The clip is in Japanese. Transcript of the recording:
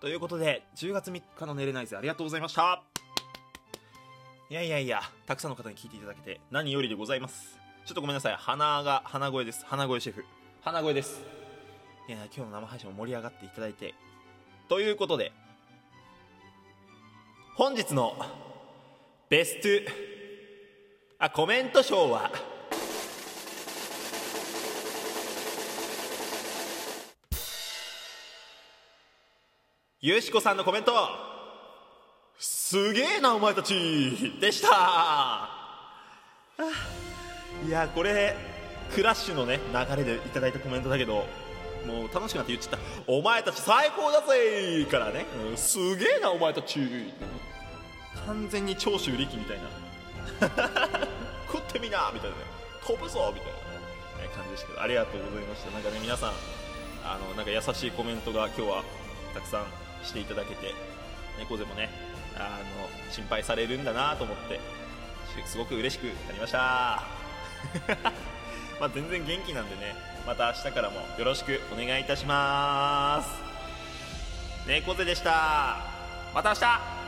ということで10月3日の寝れないぜ。ありがとうございました。いやいやいやたくさんの方に聞いていただけて何よりでございます。ちょっとごめんなさい。鼻が鼻声です。鼻声シェフ。鼻声です。いや今日の生配信も盛り上がっていただいて。ということで本日のベストあコメント賞はゆしこさんのコメント。すげえなお前たち。でした。いやこれクラッシュのね流れでいただいたコメントだけどもう楽しくなって言っちゃった「お前たち最高だぜ!」からね、すげえなお前たち。完全に長州力みたいな。食ってみなみたいなね。飛ぶぞみたいな感じですけどありがとうございました。なんかね皆さんあのなんか優しいコメントが今日はたくさんしていただけて猫背もねあの心配されるんだなと思ってすごく嬉しくなりました。まあ全然元気なんでねまた明日からもよろしくお願いいたします。猫背でした。また明日。